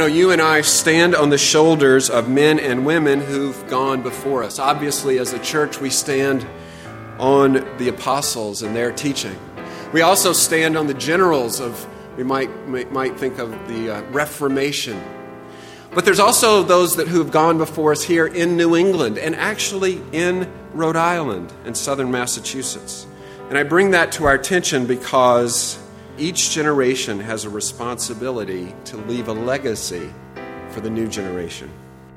know, you and I stand on the shoulders of men and women who've gone before us. Obviously, as a church, we stand on the apostles and their teaching. We also stand on the generals of, we might, might think of the uh, Reformation. But there's also those that who have gone before us here in New England and actually in Rhode Island and southern Massachusetts. And I bring that to our attention because each generation has a responsibility to leave a legacy for the new generation.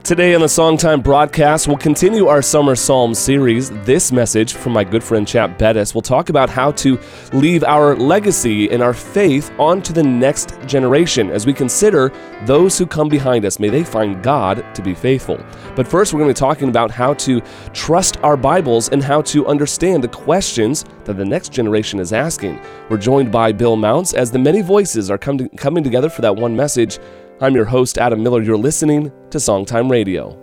Today on the Songtime broadcast, we'll continue our Summer Psalm series. This message from my good friend Chap Bettis will talk about how to leave our legacy and our faith onto the next generation as we consider those who come behind us. May they find God to be faithful. But first, we're going to be talking about how to trust our Bibles and how to understand the questions that the next generation is asking. We're joined by Bill Mounce as the many voices are coming together for that one message I'm your host, Adam Miller. You're listening to Songtime Radio.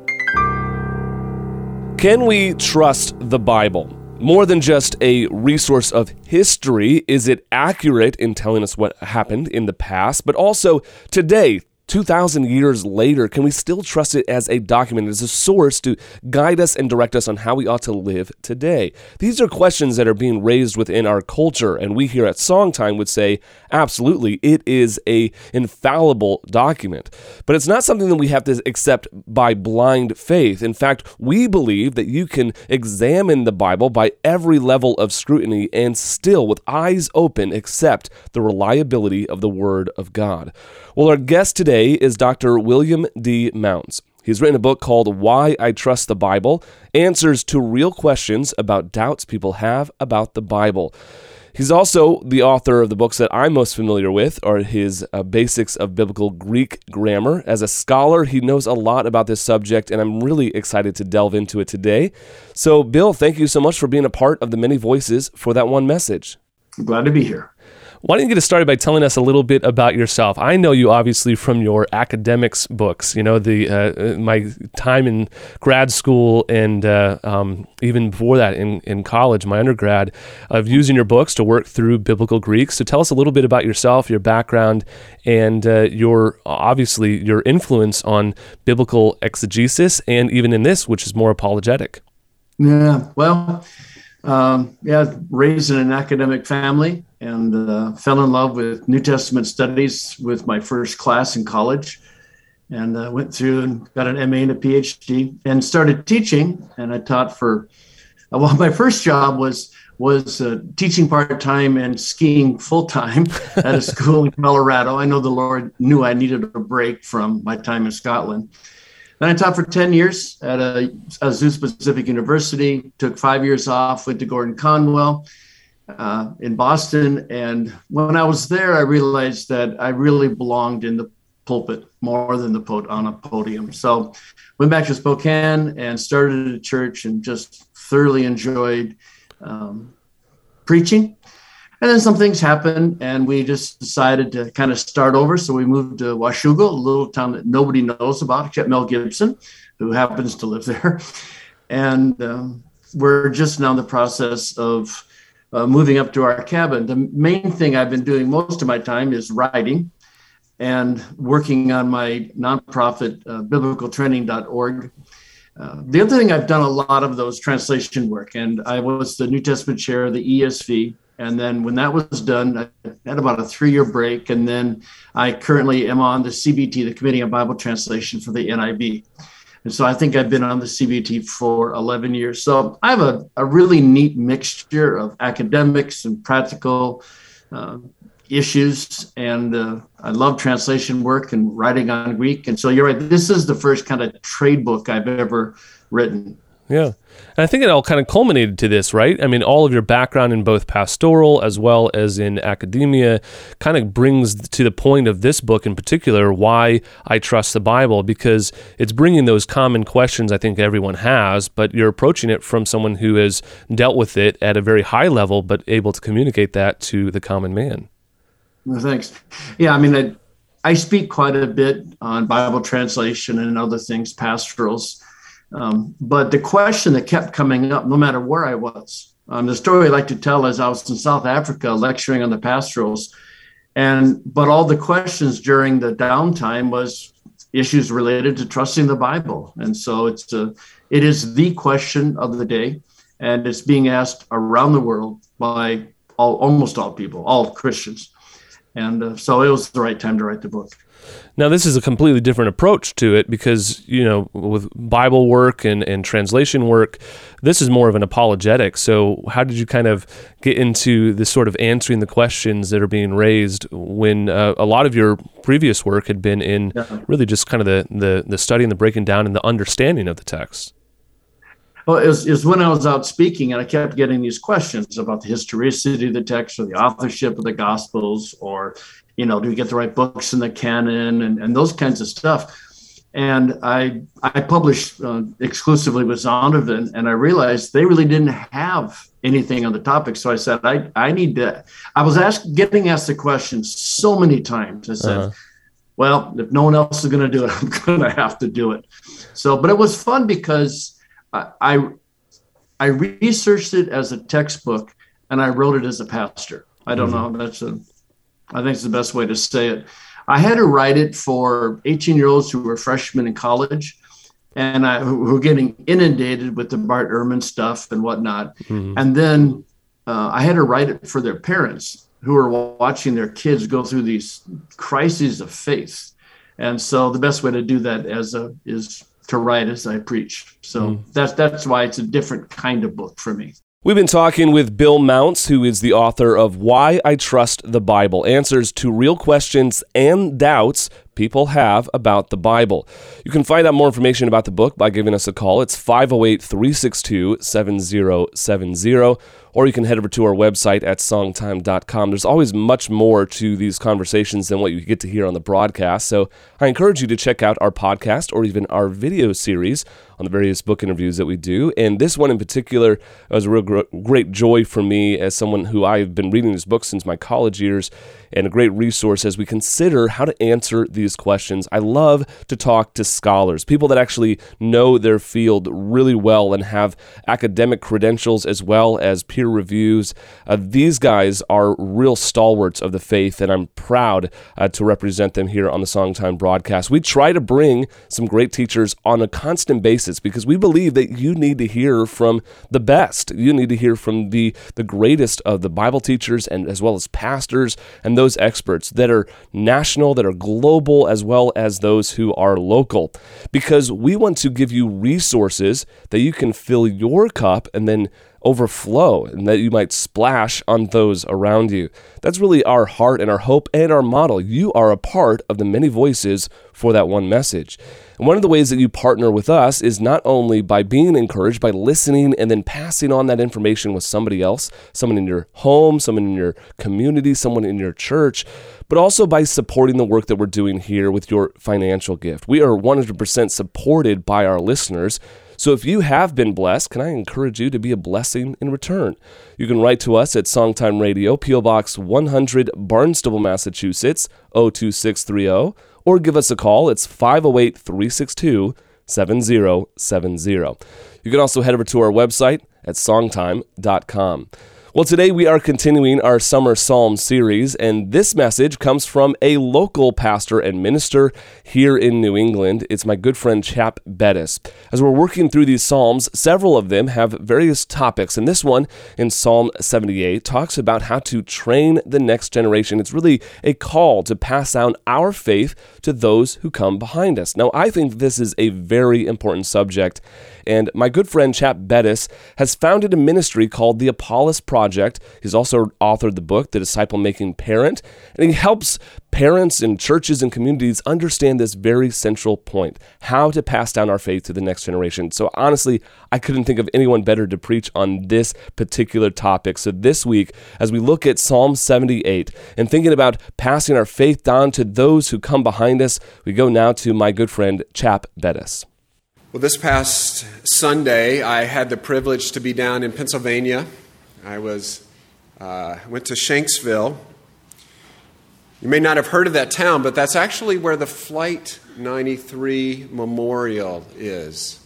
Can we trust the Bible? More than just a resource of history, is it accurate in telling us what happened in the past, but also today, 2,000 years later, can we still trust it as a document, as a source to guide us and direct us on how we ought to live today? These are questions that are being raised within our culture, and we here at Songtime would say, absolutely, it is a infallible document. But it's not something that we have to accept by blind faith. In fact, we believe that you can examine the Bible by every level of scrutiny and still, with eyes open, accept the reliability of the Word of God. Well, our guest today is Dr. William D. Mounce. He's written a book called Why I Trust the Bible Answers to Real Questions About Doubts People Have About the Bible. He's also the author of the books that I'm most familiar with are his uh, Basics of Biblical Greek Grammar. As a scholar, he knows a lot about this subject, and I'm really excited to delve into it today. So, Bill, thank you so much for being a part of the many voices for that one message. glad to be here. Why don't you get us started by telling us a little bit about yourself? I know you obviously from your academics books. You know the uh, my time in grad school and uh, um, even before that in, in college, my undergrad, of using your books to work through biblical Greek. So tell us a little bit about yourself, your background, and uh, your obviously your influence on biblical exegesis, and even in this, which is more apologetic. Yeah, well, um, yeah, raised in an academic family and uh, fell in love with New Testament studies with my first class in college. And uh, went through and got an MA and a PhD and started teaching. And I taught for, uh, well, my first job was was uh, teaching part time and skiing full time at a school in Colorado. I know the Lord knew I needed a break from my time in Scotland. Then I taught for 10 years at a Azusa Pacific University, took five years off, went to Gordon Conwell, uh, in Boston. And when I was there, I realized that I really belonged in the pulpit more than the pod- on a podium. So went back to Spokane and started a church and just thoroughly enjoyed um, preaching. And then some things happened, and we just decided to kind of start over. So we moved to Washougal, a little town that nobody knows about except Mel Gibson, who happens to live there. And um, we're just now in the process of uh, moving up to our cabin. The main thing I've been doing most of my time is writing and working on my nonprofit, uh, biblicaltraining.org. Uh, the other thing, I've done a lot of those translation work, and I was the New Testament chair of the ESV. And then when that was done, I had about a three year break. And then I currently am on the CBT, the Committee on Bible Translation for the NIV. And so I think I've been on the CBT for 11 years. So I have a, a really neat mixture of academics and practical uh, issues. And uh, I love translation work and writing on Greek. And so you're right, this is the first kind of trade book I've ever written. Yeah. And I think it all kind of culminated to this, right? I mean, all of your background in both pastoral as well as in academia kind of brings to the point of this book in particular why I trust the Bible because it's bringing those common questions I think everyone has, but you're approaching it from someone who has dealt with it at a very high level, but able to communicate that to the common man. Well, thanks. Yeah, I mean, I, I speak quite a bit on Bible translation and other things, pastorals um, but the question that kept coming up, no matter where I was, um, the story I like to tell is I was in South Africa lecturing on the pastorals, and but all the questions during the downtime was issues related to trusting the Bible. And so it's a, it is the question of the day, and it's being asked around the world by all, almost all people, all Christians. And uh, so it was the right time to write the book. Now, this is a completely different approach to it because, you know, with Bible work and, and translation work, this is more of an apologetic. So, how did you kind of get into this sort of answering the questions that are being raised when uh, a lot of your previous work had been in yeah. really just kind of the, the, the study and the breaking down and the understanding of the text? Well, it was, when I was out speaking and I kept getting these questions about the historicity of the text or the authorship of the Gospels or, you know, do we get the right books in the canon and, and those kinds of stuff. And I I published uh, exclusively with Zondervan, and I realized they really didn't have anything on the topic. So I said, I, I need to. I was asked, getting asked the question so many times. I said, uh-huh. well, if no one else is going to do it, I'm going to have to do it. So, but it was fun because I, I researched it as a textbook and I wrote it as a pastor. I don't mm-hmm. know. That's a, I think it's the best way to say it. I had to write it for 18 year olds who were freshmen in college and I, who were getting inundated with the Bart Ehrman stuff and whatnot. Mm-hmm. And then uh, I had to write it for their parents who were watching their kids go through these crises of faith. And so the best way to do that as a is to write as I preach. So mm. that's that's why it's a different kind of book for me. We've been talking with Bill Mounce, who is the author of Why I Trust the Bible Answers to Real Questions and Doubts People Have About the Bible. You can find out more information about the book by giving us a call. It's 508 362 7070 or you can head over to our website at songtime.com. There's always much more to these conversations than what you get to hear on the broadcast. So I encourage you to check out our podcast or even our video series on the various book interviews that we do. And this one in particular was a real great joy for me as someone who I've been reading this book since my college years and a great resource as we consider how to answer these questions. I love to talk to scholars, people that actually know their field really well and have academic credentials as well as peer reviews. Uh, these guys are real stalwarts of the faith, and I'm proud uh, to represent them here on the Songtime broadcast. We try to bring some great teachers on a constant basis because we believe that you need to hear from the best. You need to hear from the, the greatest of the Bible teachers and as well as pastors and those experts that are national, that are as well as those who are local. Because we want to give you resources that you can fill your cup and then overflow and that you might splash on those around you. That's really our heart and our hope and our model. You are a part of the many voices for that one message. And one of the ways that you partner with us is not only by being encouraged, by listening and then passing on that information with somebody else, someone in your home, someone in your community, someone in your church, but also by supporting the work that we're doing here with your financial gift. We are 100% supported by our listeners. So if you have been blessed, can I encourage you to be a blessing in return? You can write to us at Songtime Radio, P.O. Box 100, Barnstable, Massachusetts, 02630, or give us a call. It's 508 362 7070. You can also head over to our website at songtime.com. Well, today we are continuing our Summer Psalm series, and this message comes from a local pastor and minister here in New England. It's my good friend Chap Bettis. As we're working through these Psalms, several of them have various topics, and this one in Psalm 78 talks about how to train the next generation. It's really a call to pass down our faith to those who come behind us. Now, I think this is a very important subject and my good friend Chap Bettis has founded a ministry called the Apollos Project. He's also authored the book, The Disciple Making Parent, and he helps parents and churches and communities understand this very central point how to pass down our faith to the next generation. So, honestly, I couldn't think of anyone better to preach on this particular topic. So, this week, as we look at Psalm 78 and thinking about passing our faith down to those who come behind us, we go now to my good friend Chap Bettis. Well, this past Sunday, I had the privilege to be down in Pennsylvania. I was uh, went to Shanksville. You may not have heard of that town, but that's actually where the Flight 93 Memorial is.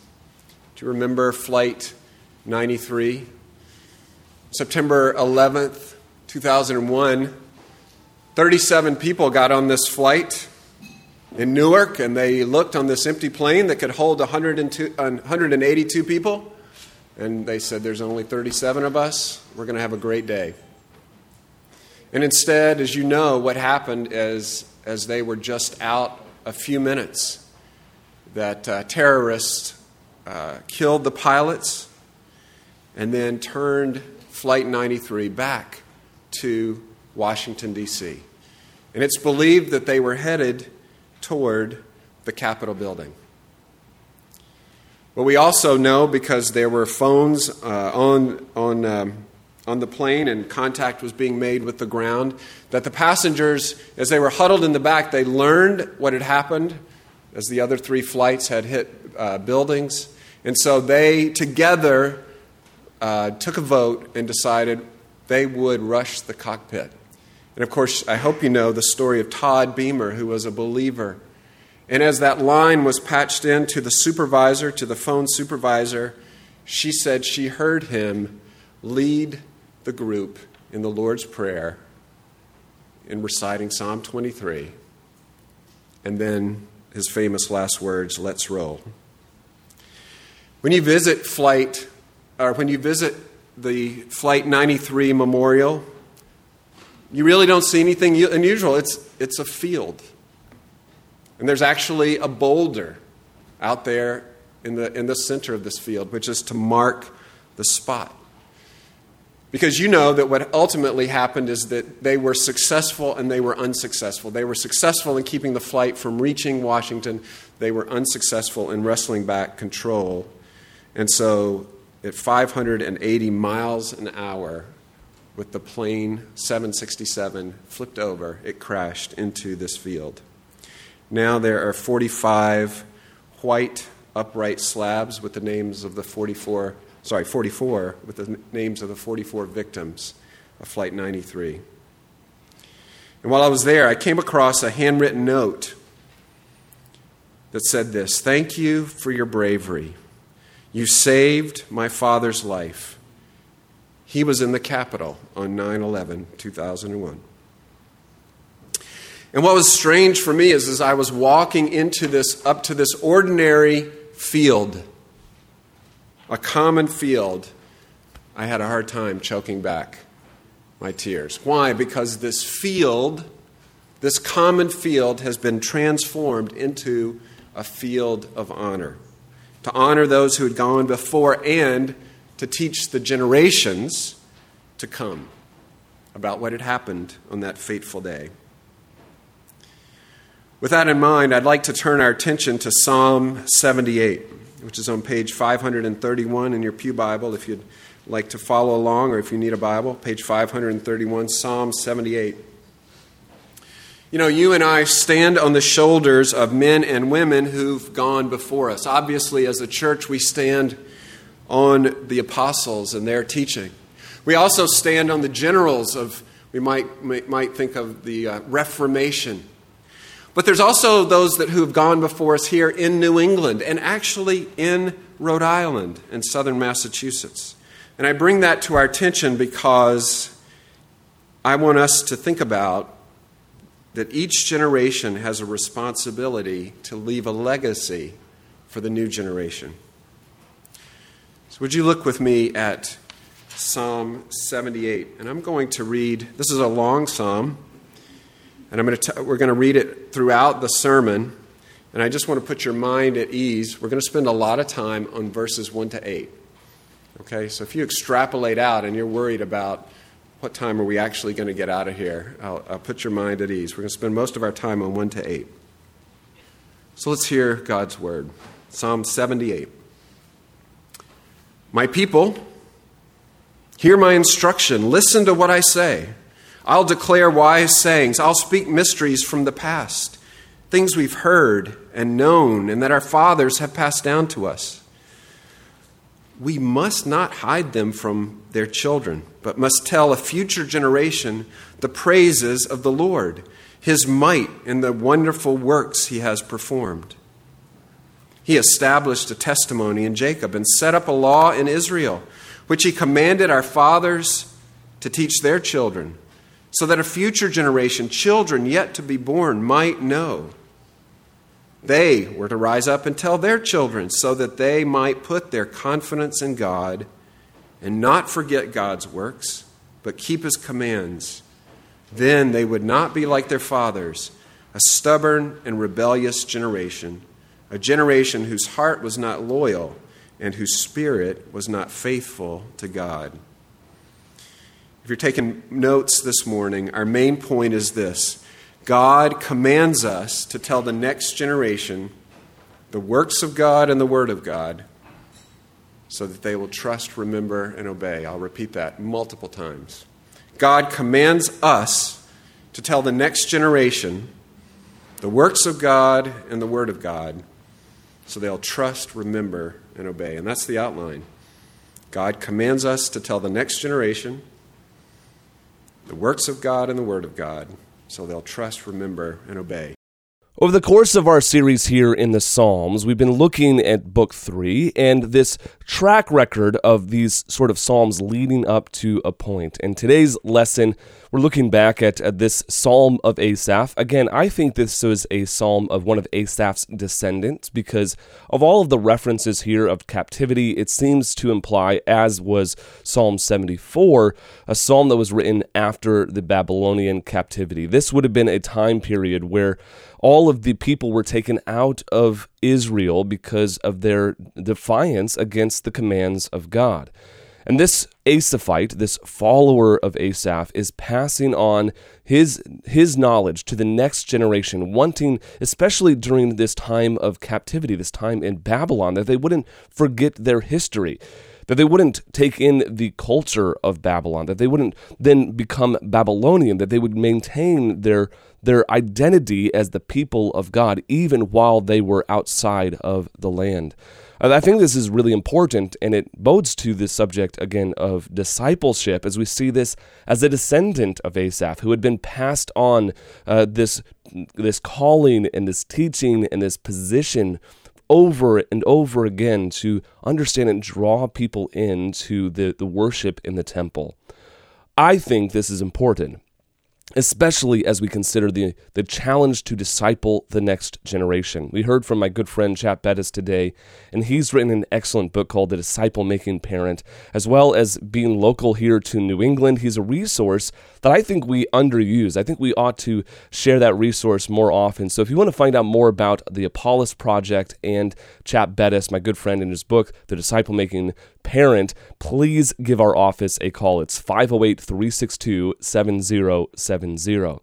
Do you remember Flight 93? September 11th, 2001, 37 people got on this flight. in Newark, and they looked on this empty plane that could hold 182 people, and they said, There's only 37 of us. We're going to have a great day. And instead, as you know, what happened is, as they were just out a few minutes, that uh, terrorists uh, killed the pilots and then turned Flight 93 back to Washington, D.C. And it's believed that they were headed toward the Capitol building. But we also know because there were phones uh, on, on, um, on the plane and contact was being made with the ground that the passengers, as they were huddled in the back, they learned what had happened as the other three flights had hit uh, buildings. And so they together uh, took a vote and decided they would rush the cockpit. And of course, I hope you know the story of Todd Beamer, who was a believer. And as that line was patched in to the supervisor, to the phone supervisor, she said she heard him lead the group in the Lord's Prayer in reciting Psalm 23. And then his famous last words, let's roll. When you visit flight, or when you visit the Flight 93 Memorial, you really don't see anything unusual. It's, it's a field. And there's actually a boulder out there in the, in the center of this field, which is to mark the spot. Because you know that what ultimately happened is that they were successful and they were unsuccessful. They were successful in keeping the flight from reaching Washington, they were unsuccessful in wrestling back control. And so at 580 miles an hour, with the plane 767 flipped over, it crashed into this field. Now there are 45 white upright slabs with the names of the 44, sorry, 44 with the names of the 44 victims of Flight 93. And while I was there, I came across a handwritten note that said this Thank you for your bravery. You saved my father's life. He was in the Capitol on 9 11, 2001. And what was strange for me is as I was walking into this, up to this ordinary field, a common field, I had a hard time choking back my tears. Why? Because this field, this common field, has been transformed into a field of honor. To honor those who had gone before and to teach the generations to come about what had happened on that fateful day. With that in mind, I'd like to turn our attention to Psalm 78, which is on page 531 in your Pew Bible if you'd like to follow along or if you need a Bible. Page 531, Psalm 78. You know, you and I stand on the shoulders of men and women who've gone before us. Obviously, as a church, we stand on the apostles and their teaching. We also stand on the generals of, we might, might think of the uh, Reformation. But there's also those that who have gone before us here in New England and actually in Rhode Island and southern Massachusetts. And I bring that to our attention because I want us to think about that each generation has a responsibility to leave a legacy for the new generation. So, would you look with me at Psalm 78? And I'm going to read, this is a long psalm, and I'm going to t- we're going to read it throughout the sermon. And I just want to put your mind at ease. We're going to spend a lot of time on verses 1 to 8. Okay, so if you extrapolate out and you're worried about what time are we actually going to get out of here, I'll, I'll put your mind at ease. We're going to spend most of our time on 1 to 8. So let's hear God's word. Psalm 78. My people, hear my instruction. Listen to what I say. I'll declare wise sayings. I'll speak mysteries from the past, things we've heard and known and that our fathers have passed down to us. We must not hide them from their children, but must tell a future generation the praises of the Lord, his might, and the wonderful works he has performed. He established a testimony in Jacob and set up a law in Israel, which he commanded our fathers to teach their children, so that a future generation, children yet to be born, might know They were to rise up and tell their children so that they might put their confidence in God and not forget God's works, but keep his commands. Then they would not be like their fathers, a stubborn and rebellious generation, a generation whose heart was not loyal and whose spirit was not faithful to God. If you're taking notes this morning, our main point is this God commands us to tell the next generation the works of God and the Word of God so that they will trust, remember, and obey. I'll repeat that multiple times. God commands us to tell the next generation the works of God and the Word of God so they'll trust, remember, and obey. And that's the outline. God commands us to tell the next generation the works of God and the Word of God so they'll trust, remember, and obey. Over the course of our series here in the Psalms, we've been looking at Book 3 and this track record of these sort of Psalms leading up to a point. And today's lesson, we're looking back at, at this Psalm of Asaph. Again, I think this is a psalm of one of Asaph's descendants because of all of the references here of captivity, it seems to imply, as was Psalm 74, a psalm that was written after the Babylonian captivity. This would have been a time period where all of the people were taken out of Israel because of their defiance against the commands of God. And this Asaphite, this follower of Asaph, is passing on his, his knowledge to the next generation, wanting, especially during this time of captivity, this time in Babylon, that they wouldn't forget their history that they wouldn't take in the culture of Babylon, that they wouldn't then become Babylonian, that they would maintain their their identity as the people of God even while they were outside of the land. I think this is really important, and it bodes to the subject again of discipleship as we see this as a descendant of Asaph who had been passed on uh, this, this calling and this teaching and this position over and over again to understand and draw people into the, the worship in the temple. I think this is important especially as we consider the, the challenge to disciple the next generation. We heard from my good friend Chap Bettis today, and he's written an excellent book called The Disciple Making Parent. As well as being local here to New England, he's a resource that I think we underuse. I think we ought to share that resource more often. So if you want to find out more about the Apollos Project and Chap Bettis, my good friend in his book, The Disciple Making Parent, please give our office a call. It's 508 362 7070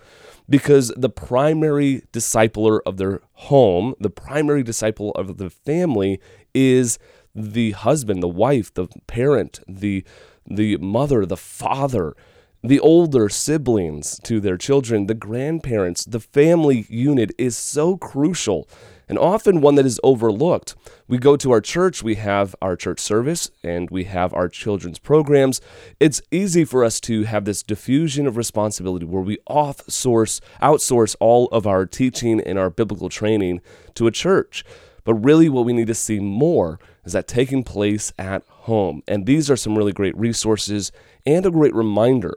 because the primary discipler of their home, the primary disciple of the family is the husband, the wife, the parent, the the mother, the father the older siblings to their children, the grandparents, the family unit is so crucial and often one that is overlooked. We go to our church, we have our church service, and we have our children's programs. It's easy for us to have this diffusion of responsibility where we outsource, outsource all of our teaching and our biblical training to a church. But really, what we need to see more is that taking place at home. And these are some really great resources and a great reminder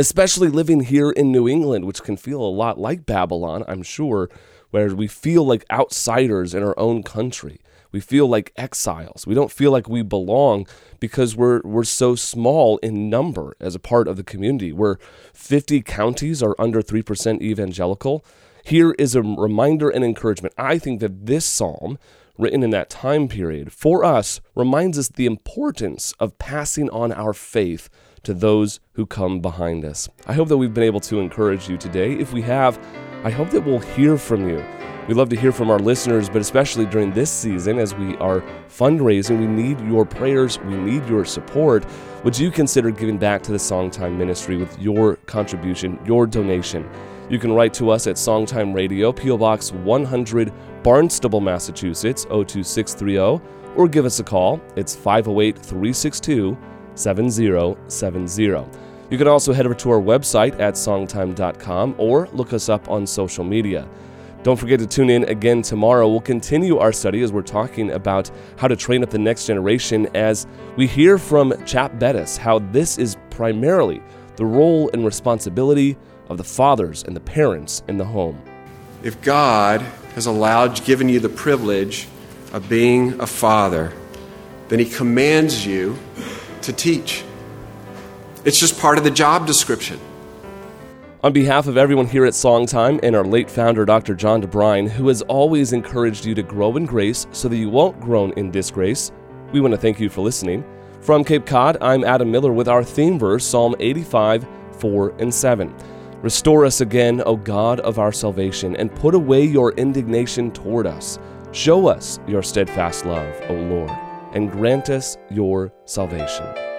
especially living here in New England, which can feel a lot like Babylon, I'm sure, where we feel like outsiders in our own country. We feel like exiles. We don't feel like we belong because we're we're so small in number as a part of the community. Where 50 counties are under 3% evangelical. Here is a reminder and encouragement. I think that this psalm written in that time period for us reminds us the importance of passing on our faith to those who come behind us. I hope that we've been able to encourage you today. If we have, I hope that we'll hear from you. We love to hear from our listeners, but especially during this season as we are fundraising, we need your prayers, we need your support. Would you consider giving back to the Songtime Ministry with your contribution, your donation? You can write to us at Songtime Radio, P.O. Box 100, Barnstable, Massachusetts 02630, or give us a call. It's 508 362 7070. You can also head over to our website at songtime.com or look us up on social media. Don't forget to tune in again tomorrow. We'll continue our study as we're talking about how to train up the next generation as we hear from Chap Bettis how this is primarily the role and responsibility of the fathers and the parents in the home. If God has allowed, given you the privilege of being a father, then He commands you to teach. It's just part of the job description. On behalf of everyone here at Songtime and our late founder, Dr. John DeBrine, who has always encouraged you to grow in grace so that you won't groan in disgrace, we want to thank you for listening. From Cape Cod, I'm Adam Miller with our theme verse, Psalm 85, 4 and 7. Restore us again, O God of our salvation, and put away your indignation toward us. Show us your steadfast love, O Lord, and grant us your salvation.